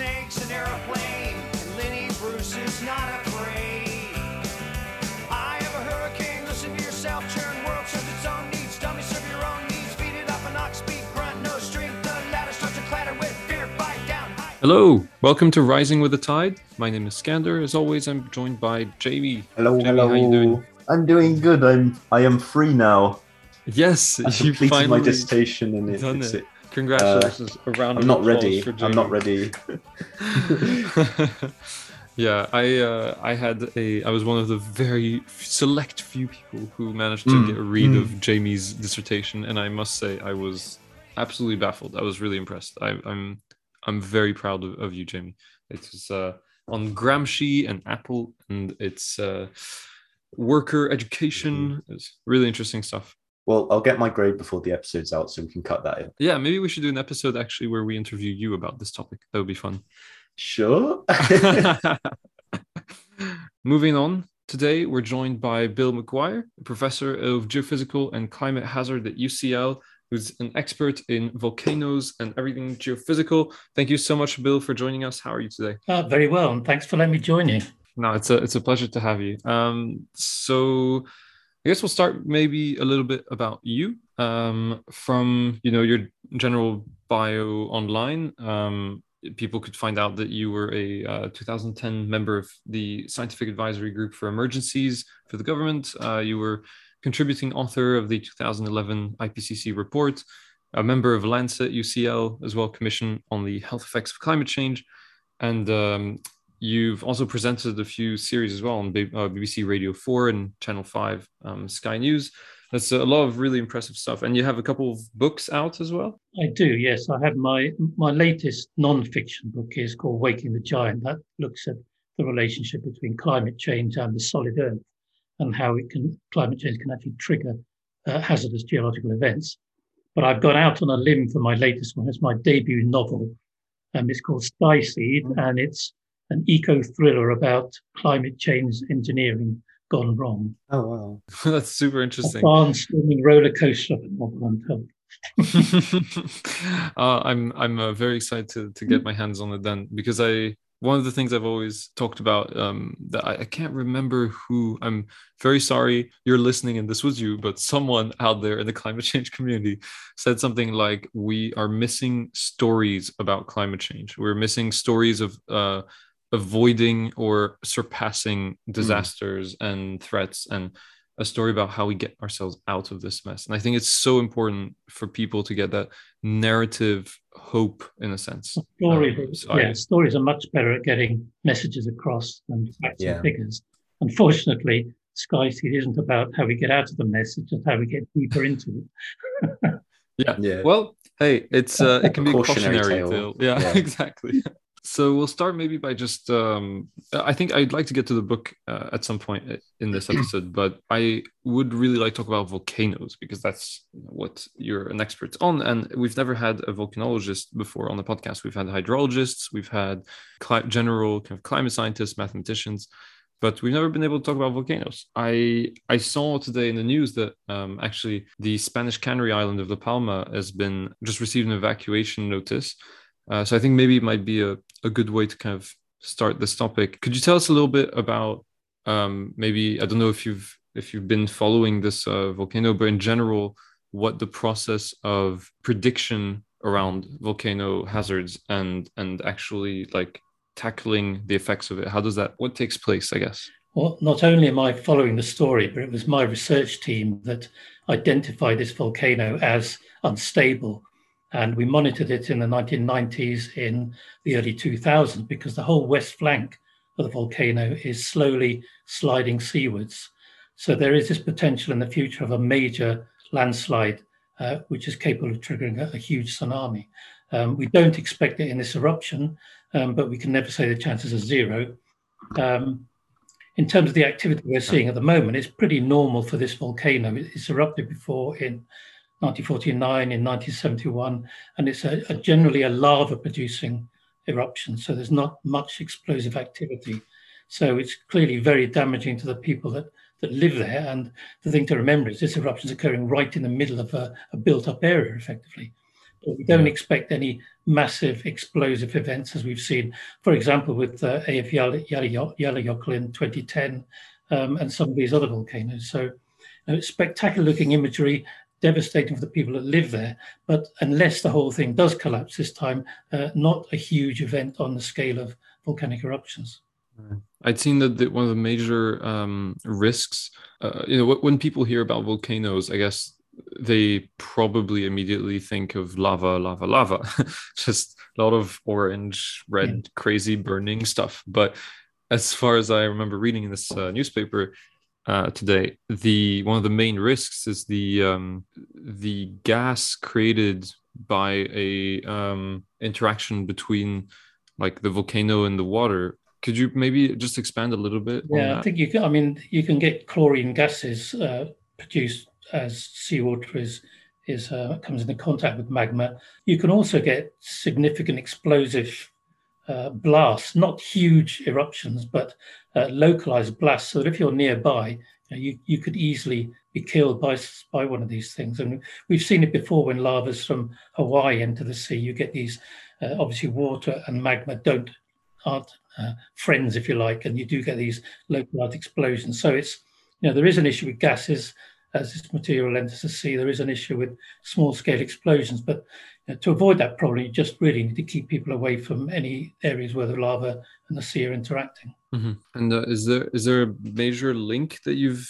snakes, an airplane, and Lenny Bruce is not afraid. I have a hurricane, listen to yourself, churn world serves its own needs. Dummy serve your own needs, feed it off an ox beat, grunt, no strength, the ladder starts to clatter with fear, bite down. high- Hello, welcome to Rising with the Tide. My name is Skander. As always, I'm joined by Jamie. Hello, Jamie, hello. how are you doing? I'm doing good. I'm I am free now. Yes, I you completed finally my dissertation and it, done it's it. Congratulations! a round I'm not ready. I'm not ready. yeah, I uh, I had a I was one of the very select few people who managed to Mm, get a read mm. of Jamie's dissertation, and I must say I was absolutely baffled. I was really impressed. I, I'm I'm very proud of, of you, Jamie. It was uh, on Gramsci and Apple, and it's uh, worker education. It's really interesting stuff. Well, I'll get my grade before the episode's out, so we can cut that in. Yeah, maybe we should do an episode actually where we interview you about this topic. That would be fun. Sure. Moving on, today we're joined by Bill McGuire, a professor of geophysical and climate hazard at UCL, who's an expert in volcanoes and everything geophysical. Thank you so much, Bill, for joining us. How are you today? Ah, very well, and thanks for letting me join you. No, it's a it's a pleasure to have you. Um, so I guess we'll start maybe a little bit about you. Um, from you know your general bio online, um, people could find out that you were a uh, 2010 member of the Scientific Advisory Group for Emergencies for the government. Uh, you were contributing author of the 2011 IPCC report, a member of Lancet UCL as well, Commission on the Health Effects of Climate Change, and um, You've also presented a few series as well on B- uh, BBC Radio 4 and Channel 5 um, Sky News. That's a lot of really impressive stuff. And you have a couple of books out as well. I do, yes. I have my my latest non-fiction book is called Waking the Giant. That looks at the relationship between climate change and the solid Earth, and how it can climate change can actually trigger uh, hazardous geological events. But I've gone out on a limb for my latest one. It's my debut novel, and it's called Sky Seed, and it's an eco thriller about climate change engineering gone wrong. oh wow. That's super A interesting. barnstorming roller coaster of a novel, I'm told. uh, I'm I'm uh, very excited to to get my hands on it then because I one of the things I've always talked about um, that I, I can't remember who I'm very sorry you're listening and this was you but someone out there in the climate change community said something like we are missing stories about climate change we're missing stories of uh, avoiding or surpassing disasters and threats and a story about how we get ourselves out of this mess. And I think it's so important for people to get that narrative hope in a sense. Stories, Um, so I- yeah, stories are much better at getting messages across than facts Yeah. and figures. Unfortunately, Sky Seed isn't about how we get out of the mess; it's just how we get deeper into it. yeah. Yeah. Well, hey, it's uh, it can be a Cautionary cautionary tale. tale. Yeah, Yeah. exactly. So we'll start maybe by just. Um, I think I'd like to get to the book uh, at some point in this episode, but I would really like to talk about volcanoes because that's what you're an expert on, and we've never had a volcanologist before on the podcast. We've had hydrologists, we've had cli- general kind of climate scientists, mathematicians, but we've never been able to talk about volcanoes. I I saw today in the news that um, actually the Spanish Canary island of La Palma has been just received an evacuation notice. Uh, so I think maybe it might be a, a good way to kind of start this topic. Could you tell us a little bit about um, maybe I don't know if you've if you've been following this uh, volcano, but in general, what the process of prediction around volcano hazards and and actually like tackling the effects of it how does that what takes place i guess Well, not only am I following the story, but it was my research team that identified this volcano as unstable. And we monitored it in the 1990s, in the early 2000s, because the whole west flank of the volcano is slowly sliding seawards. So there is this potential in the future of a major landslide, uh, which is capable of triggering a, a huge tsunami. Um, we don't expect it in this eruption, um, but we can never say the chances are zero. Um, in terms of the activity we're seeing at the moment, it's pretty normal for this volcano. It's erupted before in 1949, in 1971, and it's a, a generally a lava-producing eruption. So there's not much explosive activity. So it's clearly very damaging to the people that that live there. And the thing to remember is this eruption is occurring right in the middle of a, a built-up area, effectively. But we don't expect any massive explosive events as we've seen, for example, with uh, Eyjafjallajökull in 2010 um, and some of these other volcanoes. So you know, spectacular looking imagery, devastating for the people that live there. But unless the whole thing does collapse this time, uh, not a huge event on the scale of volcanic eruptions. I'd seen that the, one of the major um, risks, uh, you know, when people hear about volcanoes, I guess they probably immediately think of lava, lava, lava, just a lot of orange, red, yeah. crazy burning stuff. But as far as I remember reading in this uh, newspaper uh, today, the one of the main risks is the um, the gas created by a um, interaction between like the volcano and the water. Could you maybe just expand a little bit? Yeah, I think you can. I mean, you can get chlorine gases uh, produced as seawater is is uh, comes into contact with magma. You can also get significant explosive uh, blasts, not huge eruptions, but uh, localized blasts. So that if you're nearby, you, know, you, you could easily be killed by by one of these things. And we've seen it before when lavas from Hawaii enter the sea. You get these uh, obviously water and magma don't aren't uh, friends, if you like, and you do get these localized explosions. So it's you know there is an issue with gases as this material enters the sea, there is an issue with small scale explosions. But to avoid that problem, you just really need to keep people away from any areas where the lava and the sea are interacting. Mm-hmm. And uh, is there is there a major link that you've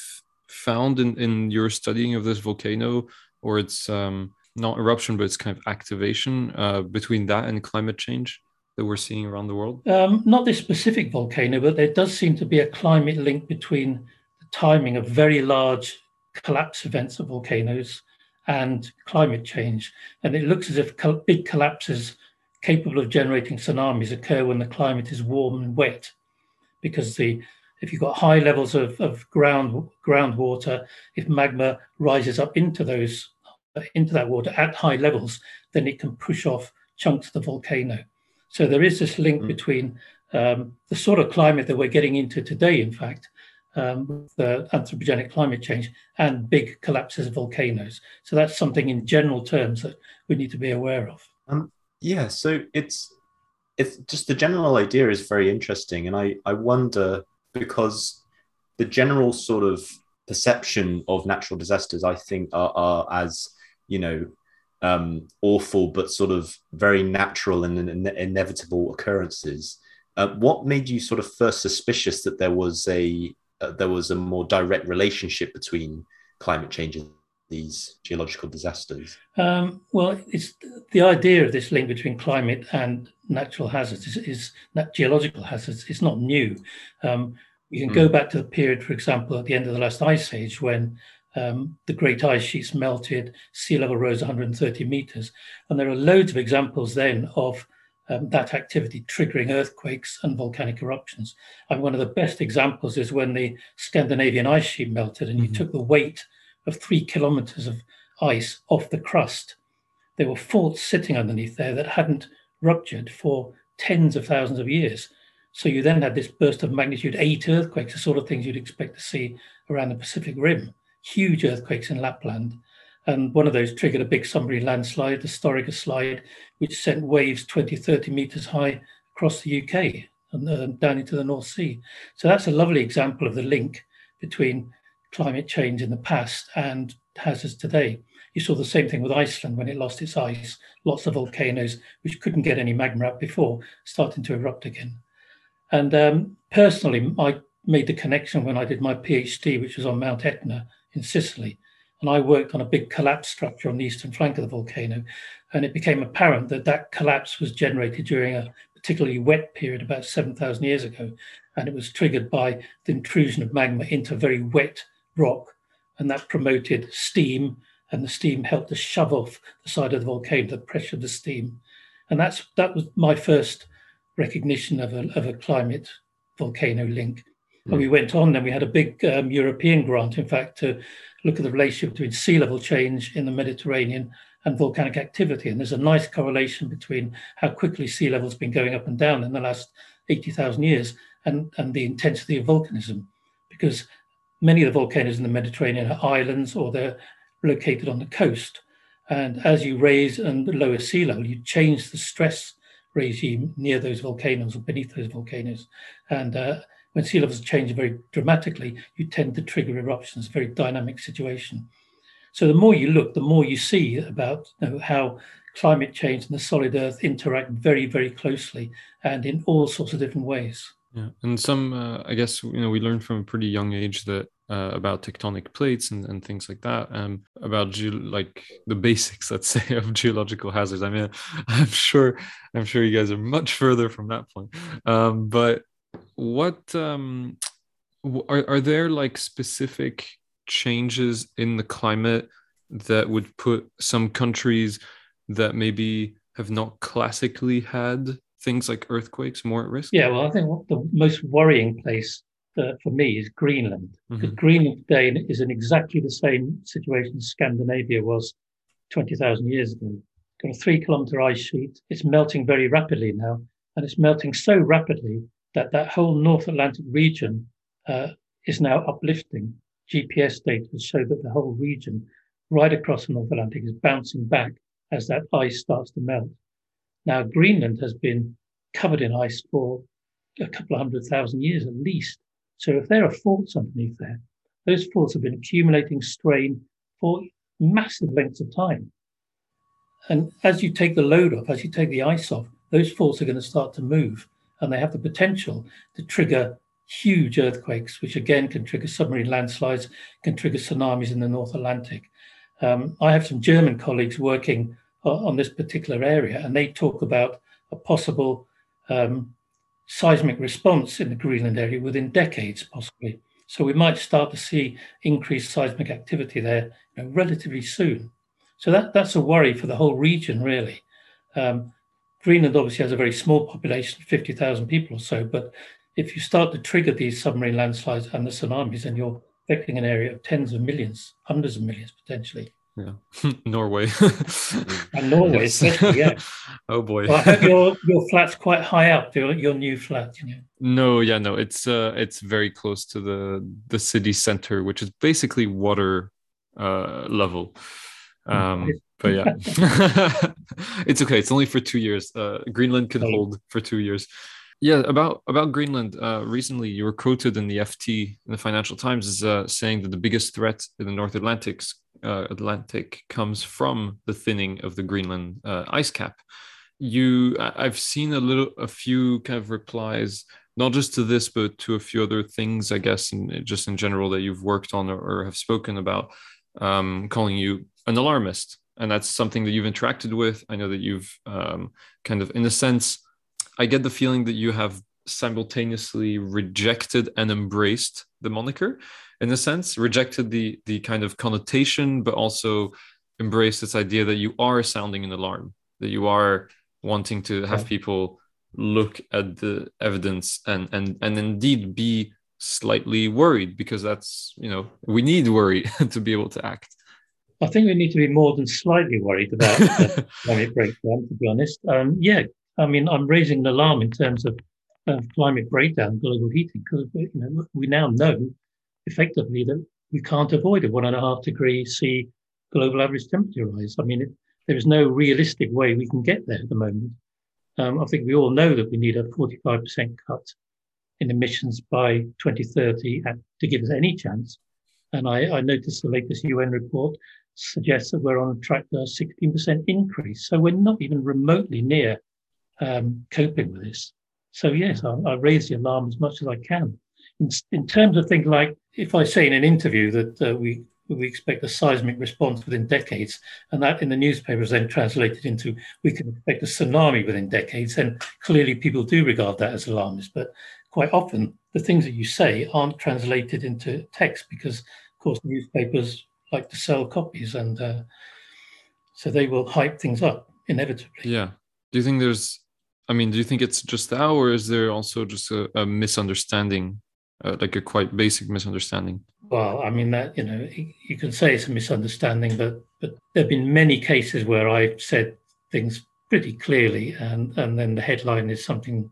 found in, in your studying of this volcano, or it's um, not eruption, but it's kind of activation uh, between that and climate change? that we're seeing around the world? Um, not this specific volcano, but there does seem to be a climate link between the timing of very large collapse events of volcanoes and climate change. And it looks as if big collapses capable of generating tsunamis occur when the climate is warm and wet, because the if you've got high levels of, of ground groundwater, if magma rises up into those into that water at high levels, then it can push off chunks of the volcano. So there is this link mm. between um, the sort of climate that we're getting into today, in fact, um, the anthropogenic climate change and big collapses of volcanoes. So that's something in general terms that we need to be aware of. Um, yeah, so it's it's just the general idea is very interesting, and I I wonder because the general sort of perception of natural disasters, I think, are, are as you know um, awful but sort of very natural and, and inevitable occurrences. Uh, what made you sort of first suspicious that there was a uh, there was a more direct relationship between climate change and these geological disasters? Um, well, it's the idea of this link between climate and natural hazards is, is geological hazards. It's not new. Um, you can mm. go back to the period, for example, at the end of the last ice age when um, the great ice sheets melted, sea level rose 130 meters, and there are loads of examples then of um, that activity triggering earthquakes and volcanic eruptions. And one of the best examples is when the Scandinavian ice sheet melted and you mm-hmm. took the weight of three kilometers of ice off the crust. There were faults sitting underneath there that hadn't ruptured for tens of thousands of years. So you then had this burst of magnitude eight earthquakes, the sort of things you'd expect to see around the Pacific Rim, huge earthquakes in Lapland. And one of those triggered a big submarine landslide, the Storegga slide, which sent waves 20, 30 meters high across the UK and uh, down into the North Sea. So that's a lovely example of the link between climate change in the past and hazards today. You saw the same thing with Iceland when it lost its ice. Lots of volcanoes, which couldn't get any magma up before, starting to erupt again. And um, personally, I made the connection when I did my PhD, which was on Mount Etna in Sicily and I worked on a big collapse structure on the eastern flank of the volcano. And it became apparent that that collapse was generated during a particularly wet period about 7,000 years ago. And it was triggered by the intrusion of magma into very wet rock. And that promoted steam, and the steam helped to shove off the side of the volcano, the pressure of the steam. And that's that was my first recognition of a, of a climate volcano link. Mm. And we went on, then we had a big um, European grant, in fact, to look at the relationship between sea level change in the Mediterranean and volcanic activity. And there's a nice correlation between how quickly sea level's been going up and down in the last 80,000 years and, and the intensity of volcanism. Because many of the volcanoes in the Mediterranean are islands or they're located on the coast. And as you raise and lower sea level, you change the stress regime near those volcanoes or beneath those volcanoes. And uh, when sea levels change very dramatically, you tend to trigger eruptions, very dynamic situation. So the more you look, the more you see about you know, how climate change and the solid earth interact very, very closely and in all sorts of different ways. Yeah, and some, uh, I guess, you know, we learned from a pretty young age that uh, about tectonic plates and, and things like that, um, about ge- like the basics, let's say, of geological hazards. I mean, I'm sure, I'm sure you guys are much further from that point. Um, but what um, are are there like specific changes in the climate that would put some countries that maybe have not classically had things like earthquakes more at risk? Yeah, well, I think the most worrying place uh, for me is Greenland. Mm-hmm. Because Greenland today is in exactly the same situation Scandinavia was 20,000 years ago. Got a three kilometer ice sheet. It's melting very rapidly now. And it's melting so rapidly that that whole North Atlantic region uh, is now uplifting. GPS data show that the whole region right across the North Atlantic is bouncing back as that ice starts to melt. Now, Greenland has been covered in ice for a couple of hundred thousand years at least. So if there are faults underneath there, those faults have been accumulating strain for massive lengths of time. And as you take the load off, as you take the ice off, those faults are going to start to move and they have the potential to trigger huge earthquakes, which again can trigger submarine landslides, can trigger tsunamis in the North Atlantic. Um, I have some German colleagues working on this particular area, and they talk about a possible um, seismic response in the Greenland area within decades, possibly. So we might start to see increased seismic activity there you know, relatively soon. So that, that's a worry for the whole region, really. Um, Greenland obviously has a very small population, 50,000 people or so, but if you start to trigger these submarine landslides and the tsunamis, then you're affecting an area of tens of millions, hundreds of millions potentially. Yeah, Norway. and Norway, especially, yeah. oh boy. Well, I hope your your flat's quite high up. Your your new flat, you know. No, yeah, no. It's uh, it's very close to the the city center, which is basically water uh level. Um, but yeah, it's okay. It's only for two years. Uh, Greenland can hold for two years. Yeah, about about Greenland. Uh, recently, you were quoted in the FT in the Financial Times as uh, saying that the biggest threat in the North Atlantic uh, Atlantic comes from the thinning of the Greenland uh, ice cap. You, I've seen a little, a few kind of replies, not just to this, but to a few other things, I guess, and just in general that you've worked on or, or have spoken about, um, calling you an alarmist, and that's something that you've interacted with. I know that you've um, kind of, in a sense, I get the feeling that you have simultaneously rejected and embraced the moniker in a sense rejected the the kind of connotation but also embraced this idea that you are sounding an alarm that you are wanting to have people look at the evidence and and and indeed be slightly worried because that's you know we need worry to be able to act i think we need to be more than slightly worried about the climate breakdown to be honest um, yeah i mean i'm raising an alarm in terms of of climate breakdown, global heating, because you know, we now know effectively that we can't avoid a one and a half degree C global average temperature rise. I mean, it, there is no realistic way we can get there at the moment. Um, I think we all know that we need a 45% cut in emissions by 2030 at, to give us any chance. And I, I noticed the latest UN report suggests that we're on track for a 16% increase. So we're not even remotely near um, coping with this. So yes, I, I, raise the alarm as much as I can. In, in, terms of things like if I say in an interview that uh, we we expect a seismic response within decades, and that in the newspaper is then translated into we can expect a tsunami within decades, then clearly people do regard that as alarmist. But quite often, the things that you say aren't translated into text because, of course, newspapers like to sell copies, and uh, so they will hype things up inevitably. Yeah. Do you think there's I mean, do you think it's just that, or is there also just a, a misunderstanding, uh, like a quite basic misunderstanding? Well, I mean that you know you can say it's a misunderstanding, but but there have been many cases where I've said things pretty clearly, and and then the headline is something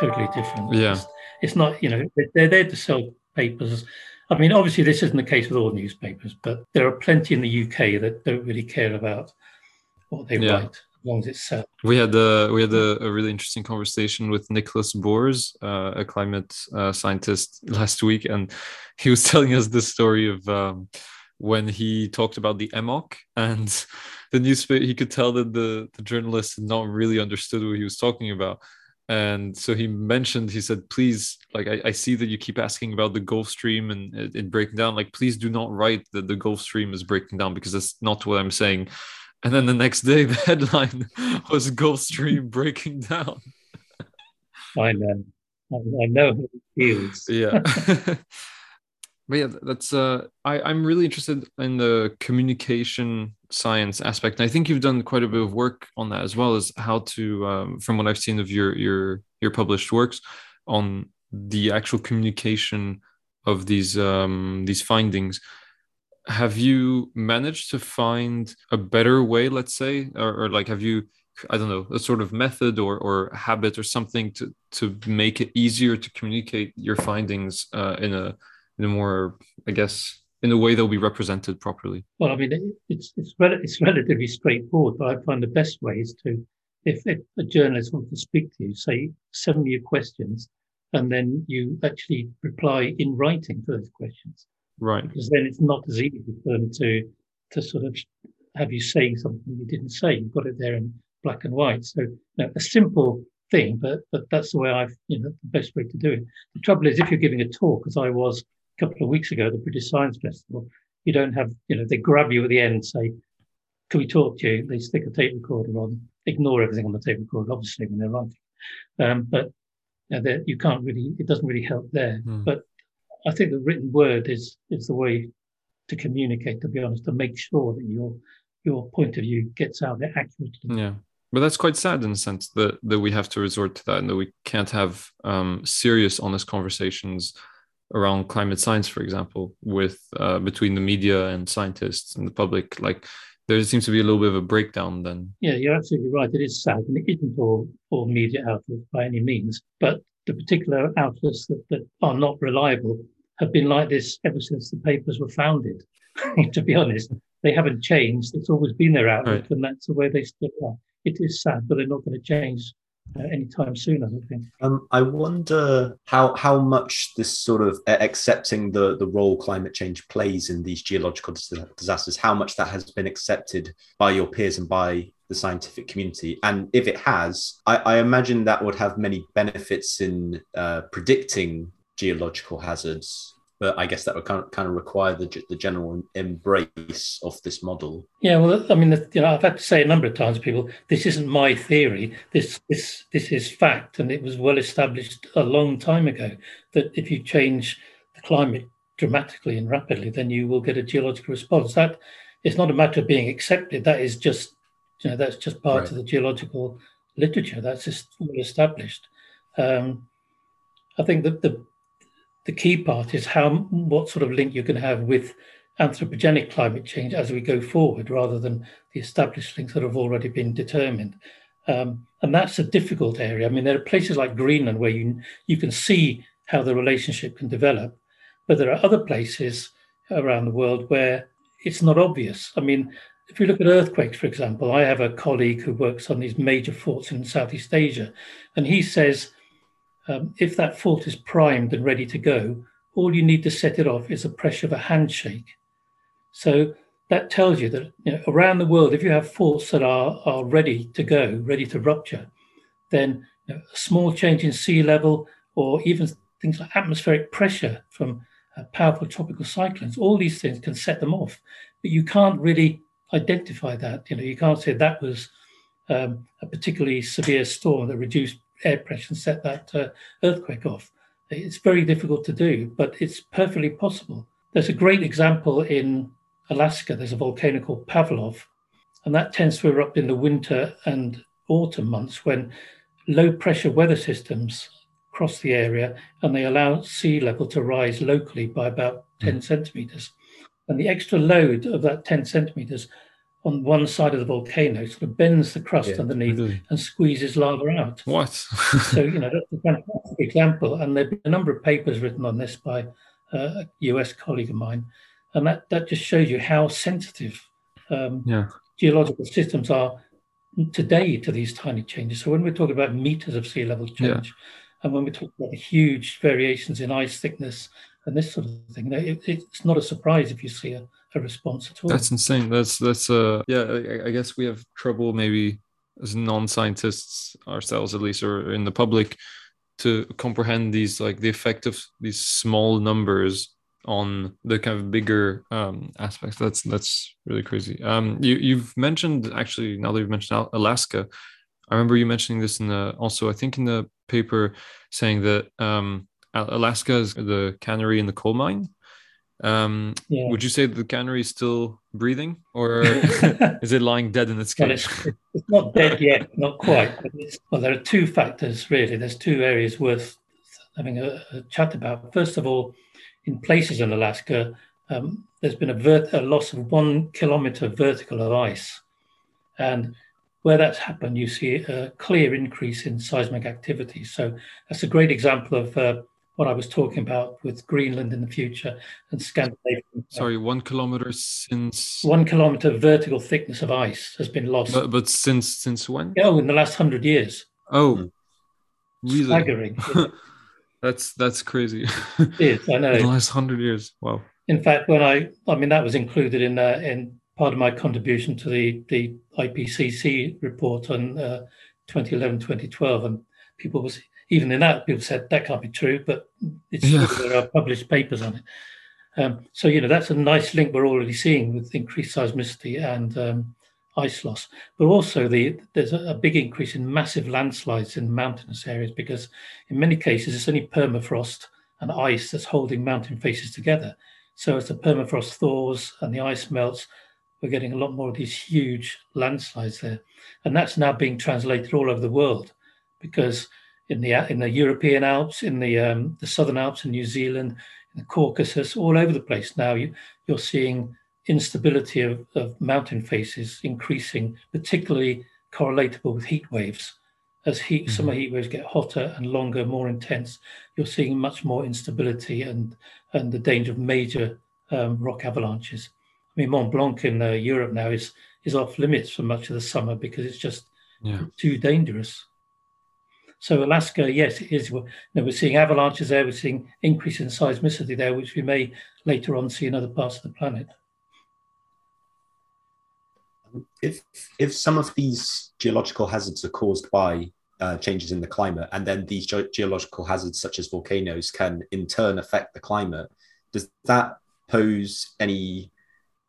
totally different. Yeah, it's, it's not you know they're there to sell papers. I mean, obviously this isn't the case with all newspapers, but there are plenty in the UK that don't really care about what they Yeah. write, as long as it's set. We had a we had a, a really interesting conversation with Nicholas Boers, uh, a climate uh, scientist, last week, and he was telling us the story of um, when he talked about the AMOC and the newspaper. He could tell that the the journalist had not really understood what he was talking about, and so he mentioned he said, "Please, like I, I see that you keep asking about the Gulf Stream and it, it breaking down. Like, please do not write that the Gulf Stream is breaking down because that's not what I'm saying." And then the next day, the headline was Gulf Stream breaking down. I know. I, know how it feels. Yeah. but yeah, that's uh I, I'm really interested in the communication science aspect. And I think you've done quite a bit of work on that as well as how to um, from what I've seen of your your your published works on the actual communication of these um these findings have you managed to find a better way let's say or, or like have you i don't know a sort of method or or habit or something to to make it easier to communicate your findings uh, in a in a more i guess in a way they'll be represented properly Well, I mean, it's it's, rel- it's relatively straightforward, but I find the best way is to, if, if a journalist wants to speak to you, say, send me your questions, and then you actually reply in writing to those questions, right because then it's not as easy for them to to sort of have you saying something you didn't say. You've got it there in black and white. So you know, a simple thing, but but that's the way I've you know the best way to do it. The trouble is if you're giving a talk, as I was couple of weeks ago at the British Science Festival, you don't have you know they grab you at the end and say, "Can we talk to you?" They stick a tape recorder on, ignore everything on the tape recorder, obviously when they're writing, um, but you, know, that you can't really it doesn't really help there. Hmm. But I think the written word is is the way to communicate. To be honest, to make sure that your your point of view gets out there accurately. Yeah. But that's quite sad in a sense that, that we have to resort to that and that we can't have um, serious, honest conversations around climate science, for example, with uh, between the media and scientists and the public. Like there seems to be a little bit of a breakdown then. Yeah, you're absolutely right. It is sad, and it isn't all all media outlets by any means. But the particular outlets that, that are not reliable have been like this ever since the papers were founded. to be honest, they haven't changed. It's always been their outlook, Right. and that's the way they still are. It is sad, but they're not going to change anytime soon. I don't think. Um, I wonder how how much this sort of uh, accepting the the role climate change plays in these geological disasters, how much that has been accepted by your peers and by the scientific community, and if it has, I, I imagine that would have many benefits in uh, predicting geological hazards. But I guess that would kind of, kind of require the, the general embrace of this model. Yeah, well, I mean, you know, I've had to say a number of times to people, this isn't my theory. This this this is fact, and it was well established a long time ago that if you change the climate dramatically and rapidly, then you will get a geological response. That it's not a matter of being accepted. That is just, you know, that's just part Right. of the geological literature. That's just well established. Um, I think that the the key part is how what sort of link you can have with anthropogenic climate change as we go forward, rather than the established links that have already been determined. Um, and that's a difficult area. I mean, there are places like Greenland where you you can see how the relationship can develop, but there are other places around the world where it's not obvious. I mean, if you look at earthquakes, for example, I have a colleague who works on these major faults in Southeast Asia, and he says um, if that fault is primed and ready to go, all you need to set it off is the pressure of a handshake. So that tells you that you know, around the world, if you have faults that are, are ready to go, ready to rupture, then you know, a small change in sea level or even things like atmospheric pressure from uh, powerful tropical cyclones, all these things can set them off. But you can't really identify that. You know, you can't say that was um, a particularly severe storm that reduced air pressure and set that uh, earthquake off. It's very difficult to do, but it's perfectly possible. There's a great example in Alaska. There's a volcano called Pavlov, and that tends to erupt in the winter and autumn months when low pressure weather systems cross the area and they allow sea level to rise locally by about 10 centimeters. And the extra load of that 10 centimeters on one side of the volcano sort of bends the crust Yeah, underneath Really? and squeezes lava out. What? So, you know, that's a fantastic example. And there have been a number of papers written on this by uh, a US colleague of mine. And that, that just shows you how sensitive um, yeah. geological systems are today to these tiny changes. So when we're talking about meters of sea level change, yeah. and when we talk about the huge variations in ice thickness and this sort of thing, it, it's not a surprise if you see a, a response at all. That's insane. That's that's uh yeah. I, I guess we have trouble maybe as non-scientists ourselves at least or in the public to comprehend these like the effect of these small numbers on the kind of bigger um, aspects. That's that's really crazy. Um, you you've mentioned actually now that you've mentioned Alaska, I remember you mentioning this in the also I think in the paper saying that um, Alaska is the canary in the coal mine. Um, yeah. Would you say the canary is still breathing, or is it lying dead in its cage? Well, it's, it's, not dead yet, not quite. well, there are two factors really. There's two areas worth having a, a chat about. First of all, in places in Alaska, um, there's been a, vert- a, loss of one kilometer vertical of ice. And where that's happened, you see a clear increase in seismic activity. So that's a great example of uh, what I was talking about with Greenland in the future and Scandinavia. Sorry, one kilometer since one kilometer vertical thickness of ice has been lost. But, but since since when? Oh, in the last hundred years. Oh, really? Staggering. That's that's crazy. It is, I know. In the last hundred years, wow. In fact, when I, I mean, that was included in uh, in part of my contribution to the the IPCC report on uh, 2011, 2012, and people was even in that people said that can't be true, but it's yeah. there are published papers on it. Um, so you know that's a nice link we're already seeing with increased seismicity and um, ice loss, but also the there's a, a, big increase in massive landslides in mountainous areas because in many cases it's only permafrost and ice that's holding mountain faces together. So as the permafrost thaws and the ice melts, we're getting a lot more of these huge landslides there, and that's now being translated all over the world because in the in the European Alps, in the um, the Southern Alps in New Zealand, in the Caucasus, all over the place now you, you're seeing instability of, of mountain faces increasing, particularly correlatable with heat waves. As heat, mm-hmm. summer heat waves get hotter and longer, more intense, you're seeing much more instability and and the danger of major um, rock avalanches. I mean, Mont Blanc in uh, Europe now is is off limits for much of the summer because it's just yeah. too dangerous. So Alaska, yes, it is. You know, we're seeing avalanches there. We're seeing increase in seismicity there, which we may later on see in other parts of the planet if if some of these geological hazards are caused by uh, changes in the climate, and then these ge- geological hazards, such as volcanoes, can in turn affect the climate, does that pose any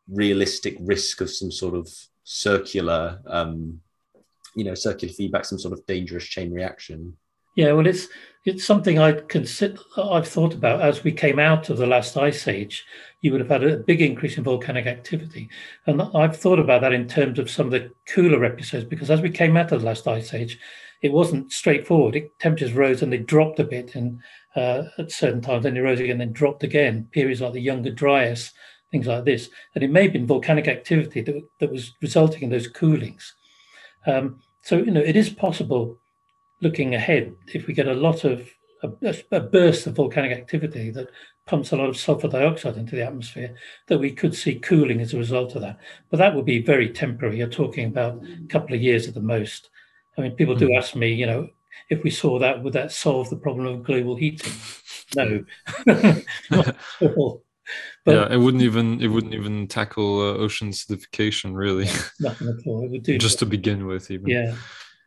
realistic risk of some sort of circular, um, you know, circular feedback, some sort of dangerous chain reaction? Yeah, well, it's it's something I'd consider. I've thought about as we came out of the last ice age. You would have had a big increase in volcanic activity, and I've thought about that in terms of some of the cooler episodes because as we came out of the last ice age, it wasn't straightforward. It, temperatures rose and they dropped a bit, and uh, at certain times, then they rose again, then dropped again. Periods like the Younger Dryas, things like this, and it may have been volcanic activity that, that was resulting in those coolings. Um, so you know, it is possible looking ahead, if we get a lot of a, a, burst of volcanic activity that pumps a lot of sulfur dioxide into the atmosphere, that we could see cooling as a result of that. But that would be very temporary. You're talking about a couple of years at the most. I mean, people do hmm. ask me, you know, if we saw that, would that solve the problem of global heating? No, But, yeah, it wouldn't even it wouldn't even tackle uh, ocean acidification really. Nothing at all. It would do just to begin with, even. Yeah,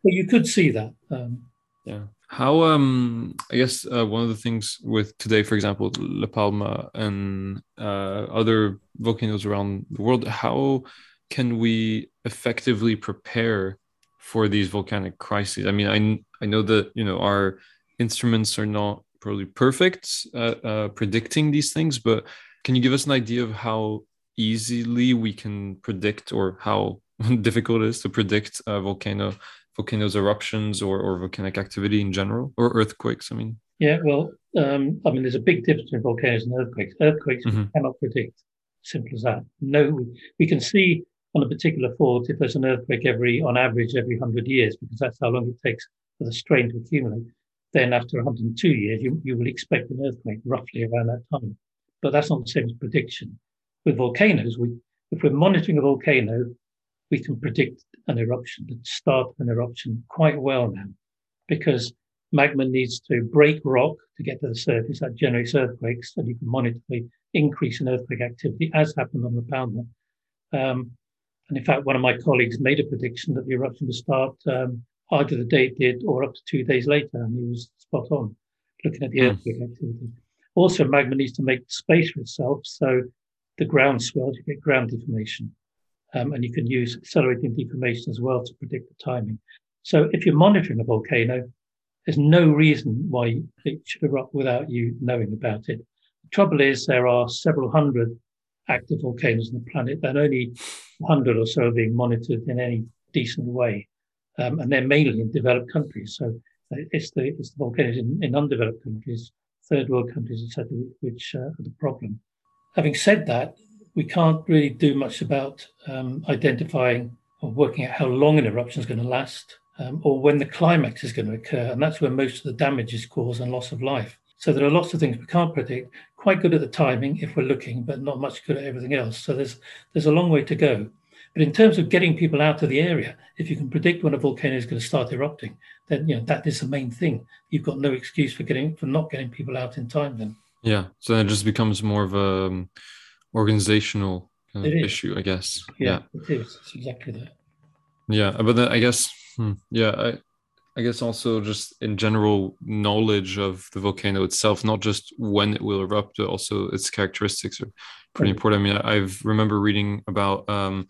but you could see that. Um, yeah. How um I guess uh, one of the things with today, for example, La Palma and uh, other volcanoes around the world, how can we effectively prepare for these volcanic crises? I mean, I I know that you know our instruments are not probably perfect at uh, predicting these things, but can you give us an idea of how easily we can predict or how difficult it is to predict a volcano volcanoes eruptions or, or volcanic activity in general or earthquakes i mean? Yeah well um, i mean there's a big difference between volcanoes and earthquakes. Earthquakes mm-hmm. we cannot predict. Simple as that. No we can see on a particular fault if there's an earthquake every on average every 100 years because that's how long it takes for the strain to accumulate. Then after 102 years you, you will expect an earthquake roughly around that time but that's not the same as prediction with volcanoes we if we're monitoring a volcano we can predict an eruption, the start of an eruption quite well now, because magma needs to break rock to get to the surface. That generates earthquakes, and you can monitor the increase in earthquake activity, as happened on the Palma. Um, and in fact, one of my colleagues made a prediction that the eruption would start um, either the day it did or up to two days later, and he was spot on looking at the mm. earthquake activity. Also, magma needs to make space for itself, so the ground swells, you get ground deformation. Um, and you can use accelerating deformation as well to predict the timing. So if you're monitoring a volcano, there's no reason why it should erupt without you knowing about it. The trouble is there are several hundred active volcanoes on the planet, and only 100 or so are being monitored in any decent way. Um, and they're mainly in developed countries. So uh, it's the, it's the volcanoes in, in undeveloped countries, third world countries, etc., which uh, are the problem. Having said that, we can't really do much about um, identifying or working out how long an eruption is going to last um, or when the climax is going to occur. And that's where most of the damage is caused and loss of life. So there are lots of things we can't predict. Quite good at the timing if we're looking, but not much good at everything else. So there's there's a long way to go. But in terms of getting people out of the area, if you can predict when a volcano is going to start erupting, then you know that is the main thing. You've got no excuse for getting for not getting people out in time. Then yeah, so then it just becomes more of a um, organizational kind of issue, I guess. Yeah, yeah, it is. It's exactly that. Yeah, but then I guess hmm, yeah, I I guess also just in general knowledge of the volcano itself, not just when it will erupt, but also its characteristics are pretty important. I mean, I remember reading about um,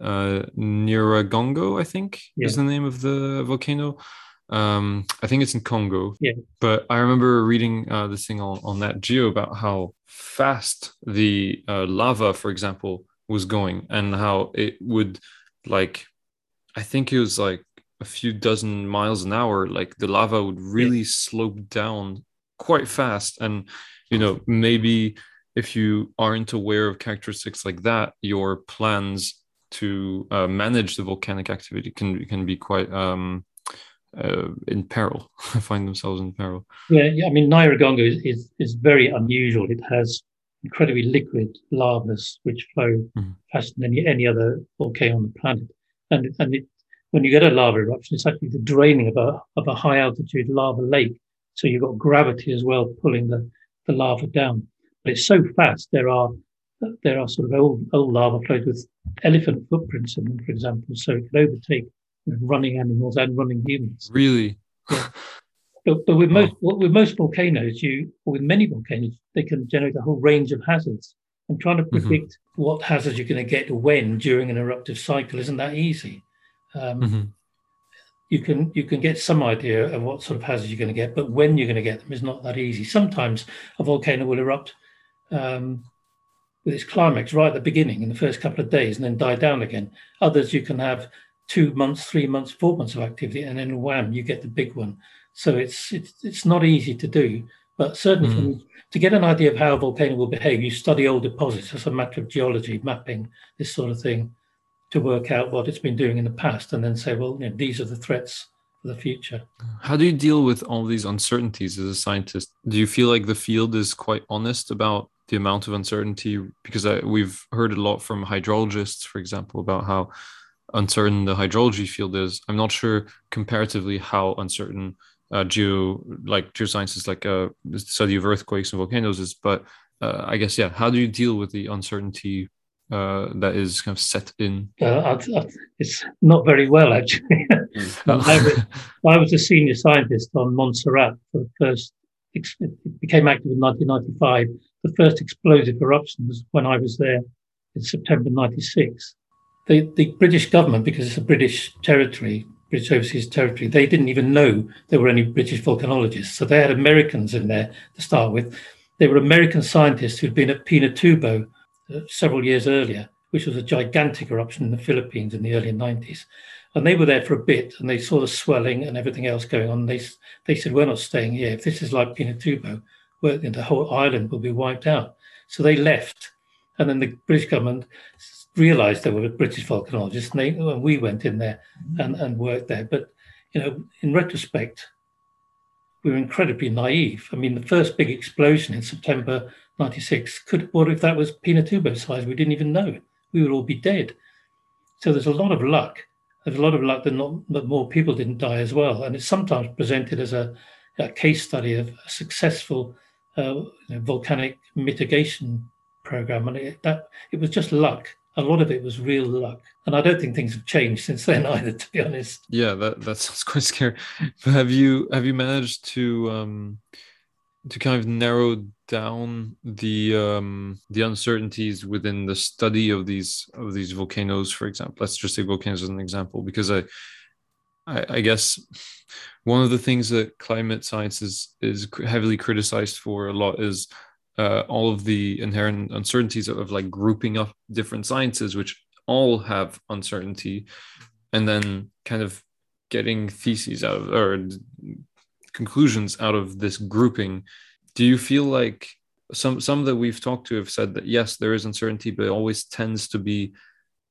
uh, Nyiragongo, I think yeah. is the name of the volcano. Um, I think it's in Congo. Yeah. But I remember reading uh, this thing on, on Nat Geo about how fast the uh, lava, for example, was going and how it would like, I think it was like a few dozen miles an hour, like the lava would really yeah. slope down quite fast. And, you know, maybe if you aren't aware of characteristics like that, your plans to uh, manage the volcanic activity can can be quite um, uh, in peril, find themselves in peril. Yeah, yeah. I mean, Nyiragongo is, is, is very unusual. It has incredibly liquid lavas which flow mm-hmm. faster than any, any other volcano on the planet. And, and it, when you get a lava eruption, it's actually the draining of a, of a high altitude lava lake. So you've got gravity as well pulling the, the lava down. But it's so fast, there are there are sort of old, old lava flows with elephant footprints in them, for example. So it could overtake running animals and running humans. Really? Yeah. But, but with most with most volcanoes, you or with many volcanoes, they can generate a whole range of hazards. And trying to mm-hmm. predict mm-hmm. what hazards you're going to get when during an eruptive cycle isn't that easy. Um, mm-hmm. You can you can get some idea of what sort of hazards you're going to get, but when you're going to get them is not that easy. Sometimes a volcano will erupt um, with its climax right at the beginning in the first couple of days and then die down again. Others you can have two months, three months, four months of activity, and then wham, you get the big one. So it's it's it's not easy to do, but certainly mm. from, to get an idea of how a volcano will behave, you study old deposits as a matter of geology, mapping this sort of thing, to work out what it's been doing in the past, and then say, well, you know, these are the threats for the future. How do you deal with all these uncertainties as a scientist? Do you feel like the field is quite honest about the amount of uncertainty? Because I, we've heard a lot from hydrologists, for example, about how uncertain the hydrology field is. I'm not sure comparatively how uncertain uh, geo like geosciences like uh, the study of earthquakes and volcanoes is, but uh, I guess yeah, how do you deal with the uncertainty uh, that is kind of set in? Uh, it's not very well actually. Mm. I, was, I, was, a senior scientist on Montserrat for the first. It became active in 1995. The first explosive eruption was when I was there in September '96 the, the British government, because it's a British territory, British overseas territory, they didn't even know there were any British volcanologists. So they had Americans in there to start with. They were American scientists who'd been at Pinatubo uh, several years earlier, which was a gigantic eruption in the Philippines in the early 90s. And they were there for a bit and they saw the swelling and everything else going on. They, they said, We're not staying here. If this is like Pinatubo, the whole island will be wiped out. So they left. And then the British government realised there were British volcanologists, and, they, and we went in there and, and worked there. But you know, in retrospect, we were incredibly naive. I mean, the first big explosion in September '96 could what if that was Pinatubo size? We didn't even know. We would all be dead. so there's a lot of luck. There's a lot of luck that not that more people didn't die as well, and it's sometimes presented as a, a case study of a successful uh, you know, volcanic mitigation program, and it, that it was just luck. A lot of it was real luck, and I don't think things have changed since then either. To be honest. Yeah, that that sounds quite scary. But have you have you managed to um, to kind of narrow down the um, the uncertainties within the study of these of these volcanoes, for example? Let's just say volcanoes as an example, because I I, I guess one of the things that climate science is is heavily criticized for a lot is uh, all of the inherent uncertainties of, of like grouping up different sciences, which all have uncertainty, and then kind of getting theses out of or conclusions out of this grouping. Do you feel like some some that we've talked to have said that yes, there is uncertainty, but it always tends to be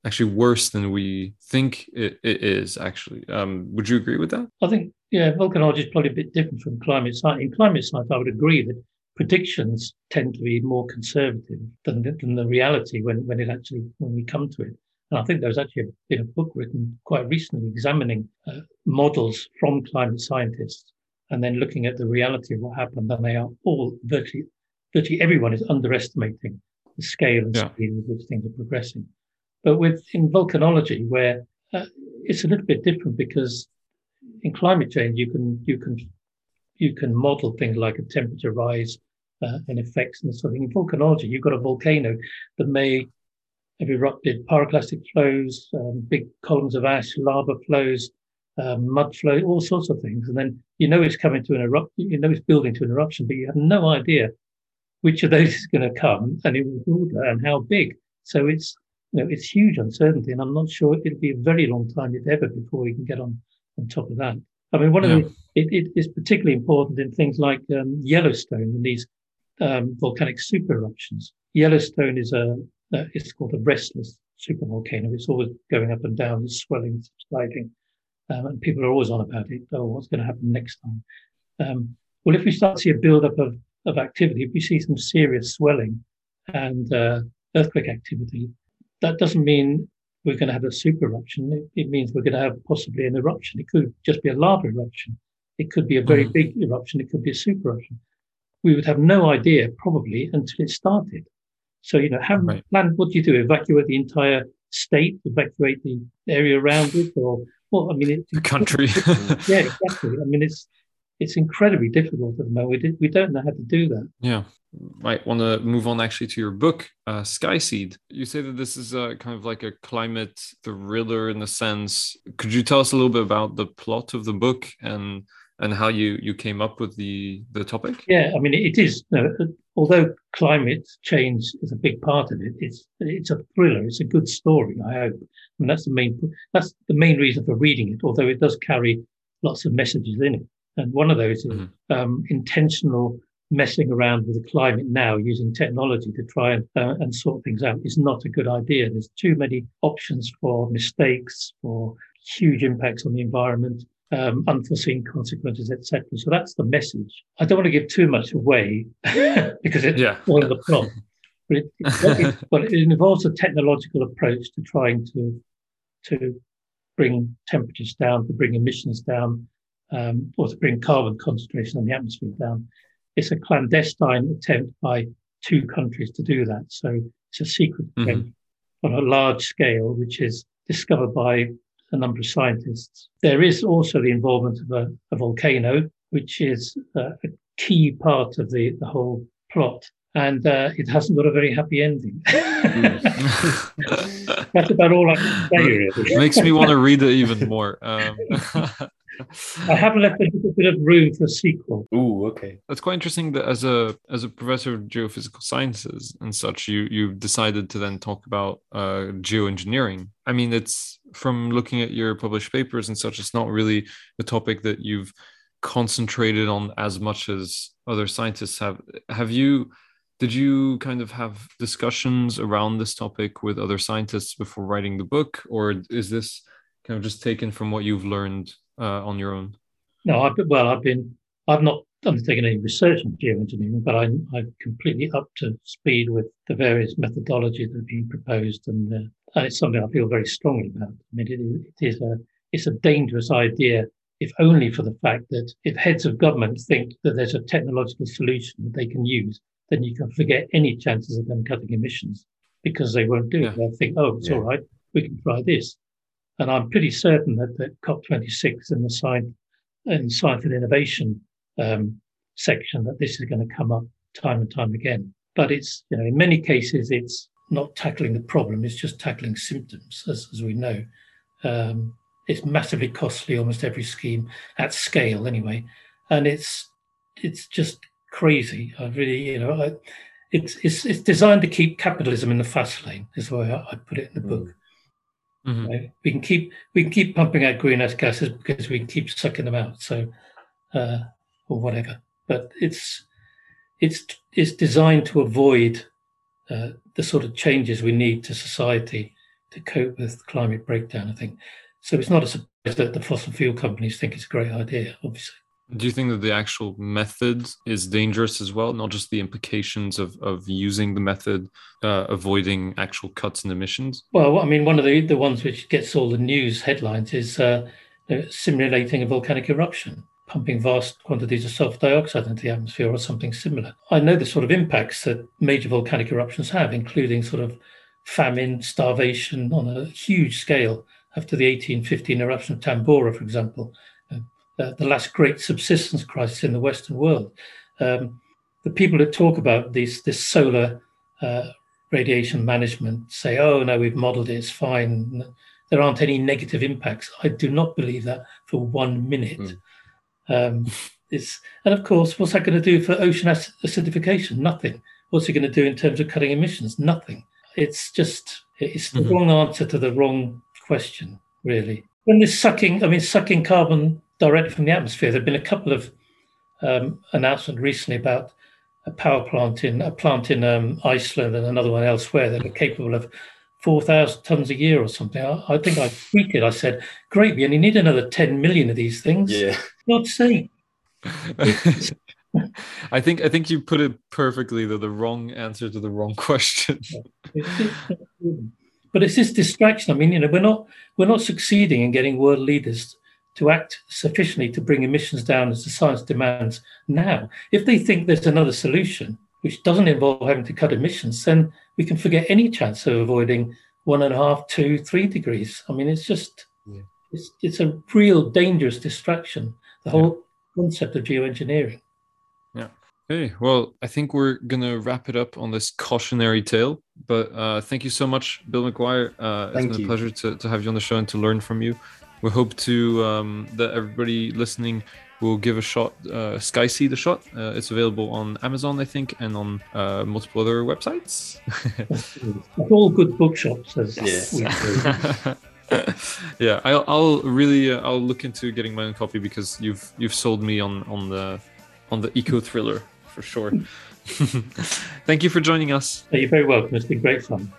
actually worse than we think it, it is actually um, would you agree with that i think yeah volcanology is probably a bit different from climate science in climate science i would agree that predictions tend to be more conservative than, than the reality when, when it actually when we come to it. And i think there's actually been a book written quite recently examining uh, models from climate scientists and then looking at the reality of what happened. And they are all virtually virtually everyone is underestimating the scale and yeah. speed with which things are progressing. But with in volcanology, where uh, it's a little bit different because in climate change you can you can you can model things like a temperature rise uh, and effects and sort of thing. In volcanology, you've got a volcano that may have erupted pyroclastic flows, um, big columns of ash, lava flows, um, mud flow, all sorts of things. And then you know it's coming to an eruption, you know it's building to an eruption, but you have no idea which of those is going to come and in what order and how big. So it's you know, it's huge uncertainty, and I'm not sure it'll be a very long time, if ever, before we can get on on top of that. I mean, one yeah. of the it, it is particularly important in things like um, Yellowstone and these um, volcanic super eruptions. Yellowstone is a uh, it's called a restless supervolcano. It's always going up and down, it's swelling, subsiding, um, and people are always on about it. Oh, what's going to happen next time? Um, well, if we start to see a build-up of, of activity, if we see some serious swelling and uh, earthquake activity, that doesn't mean we're going to have a super eruption. It, it, means we're going to have possibly an eruption. It could just be a lava eruption. It could be a very mm. big eruption. It could be a super eruption. We would have no idea probably until it started. So, you know, have right. plan, what do you do? Evacuate the entire state, evacuate the area around it, or well, I mean, it, the country. yeah, exactly. I mean, it's it's incredibly difficult at the moment. We, we don't know how to do that. Yeah. Might want to move on actually to your book, uh, Skyseed. You say that this is a kind of like a climate thriller in a sense. Could you tell us a little bit about the plot of the book and and how you you came up with the the topic? Yeah, I mean it is. You know, although climate change is a big part of it, it's it's a thriller. It's a good story. I hope. Mean that's the main that's the main reason for reading it. Although it does carry lots of messages in it. And one of those is mm-hmm. um, intentional messing around with the climate now using technology to try and, uh, and sort things out is not a good idea. There's too many options for mistakes, for huge impacts on the environment, um, unforeseen consequences, etc. So that's the message. I don't want to give too much away because it's yeah. all in the plot. But it, it, but it involves a technological approach to trying to to bring temperatures down, to bring emissions down, um, or to bring carbon concentration in the atmosphere down. It's a clandestine attempt by two countries to do that. So it's a secret mm-hmm. attempt on a large scale, which is discovered by a number of scientists. There is also the involvement of a, a volcano, which is uh, a key part of the, the whole plot. And uh, it hasn't got a very happy ending. Mm. That's about all I can say. Really. Makes me want to read it even more. Um, I have left a little bit of room for a sequel. Ooh, okay. That's quite interesting that as a as a professor of geophysical sciences and such, you you decided to then talk about uh, geoengineering. I mean, it's from looking at your published papers and such, it's not really the topic that you've concentrated on as much as other scientists have. Have you? Did you kind of have discussions around this topic with other scientists before writing the book, or is this kind of just taken from what you've learned uh, on your own? No, I've been, well, I've been, I've not undertaken any research in geoengineering, but I'm, I'm completely up to speed with the various methodologies that have been proposed and the, and it's something I feel very strongly about. I mean, it, it is a it's a dangerous idea, if only for the fact that if heads of government think that there's a technological solution that they can use, then you can forget any chances of them cutting emissions because they won't do yeah. it. They'll think, oh, it's yeah. all right, we can try this. And I'm pretty certain that, that COP26 in the science and science and innovation um, section that this is going to come up time and time again. But it's, you know, in many cases, it's not tackling the problem, it's just tackling symptoms, as, as we know. Um, it's massively costly, almost every scheme at scale anyway. And it's it's just crazy. I really, you know, I, it's, it's, it's designed to keep capitalism in the fast lane, is the way I, I put it in the book. Mm-hmm. Right? We can keep we can keep pumping out greenhouse gases because we can keep sucking them out. So, uh, or whatever. But it's it's it's designed to avoid uh, the sort of changes we need to society to cope with climate breakdown. I think so. It's not a surprise that the fossil fuel companies think it's a great idea. Obviously. Do you think that the actual method is dangerous as well, not just the implications of, of using the method, uh, avoiding actual cuts in emissions? Well, I mean, one of the, the ones which gets all the news headlines is uh, simulating a volcanic eruption, pumping vast quantities of sulfur dioxide into the atmosphere or something similar. I know the sort of impacts that major volcanic eruptions have, including sort of famine, starvation on a huge scale after the 1815 eruption of Tambora, for example uh, the last great subsistence crisis in the Western world. Um, the people that talk about these, this solar uh, radiation management say, oh, no, we've modeled it, it's fine. There aren't any negative impacts. I do not believe that for one minute. Mm. Um, it's, and of course, what's that going to do for ocean acidification? Nothing. What's it going to do in terms of cutting emissions? Nothing. It's just, it's the mm-hmm. wrong answer to the wrong question, really. When this sucking, I mean, sucking carbon directly from the atmosphere. There have been a couple of um, announcements recently about a power plant in a plant in um, Iceland and another one elsewhere that are capable of 4,000 tons a year or something. I, I think I tweeted, I said, great, we only need another 10 million of these things. Yeah. God's sake. I think I think you put it perfectly though the wrong answer to the wrong question. but it's this distraction. I mean, you know, we're not we're not succeeding in getting world leaders to act sufficiently to bring emissions down as the science demands now. If they think there's another solution which doesn't involve having to cut emissions, then we can forget any chance of avoiding one and a half, two, three degrees. I mean, it's just yeah. it's it's a real dangerous distraction. The whole yeah. concept of geoengineering. Yeah. Okay. Well, I think we're gonna wrap it up on this cautionary tale. But uh, thank you so much, Bill McGuire. Uh, it's been you. a pleasure to, to have you on the show and to learn from you we hope to um, that everybody listening will give a shot uh, Skyseed a shot. Uh, it's available on amazon i think and on uh, multiple other websites. All good bookshops as yeah. yeah I'll, I'll really uh, i'll look into getting my own copy because you've you've sold me on on the on the eco thriller for sure. Thank you for joining us. You're very welcome. It's been great fun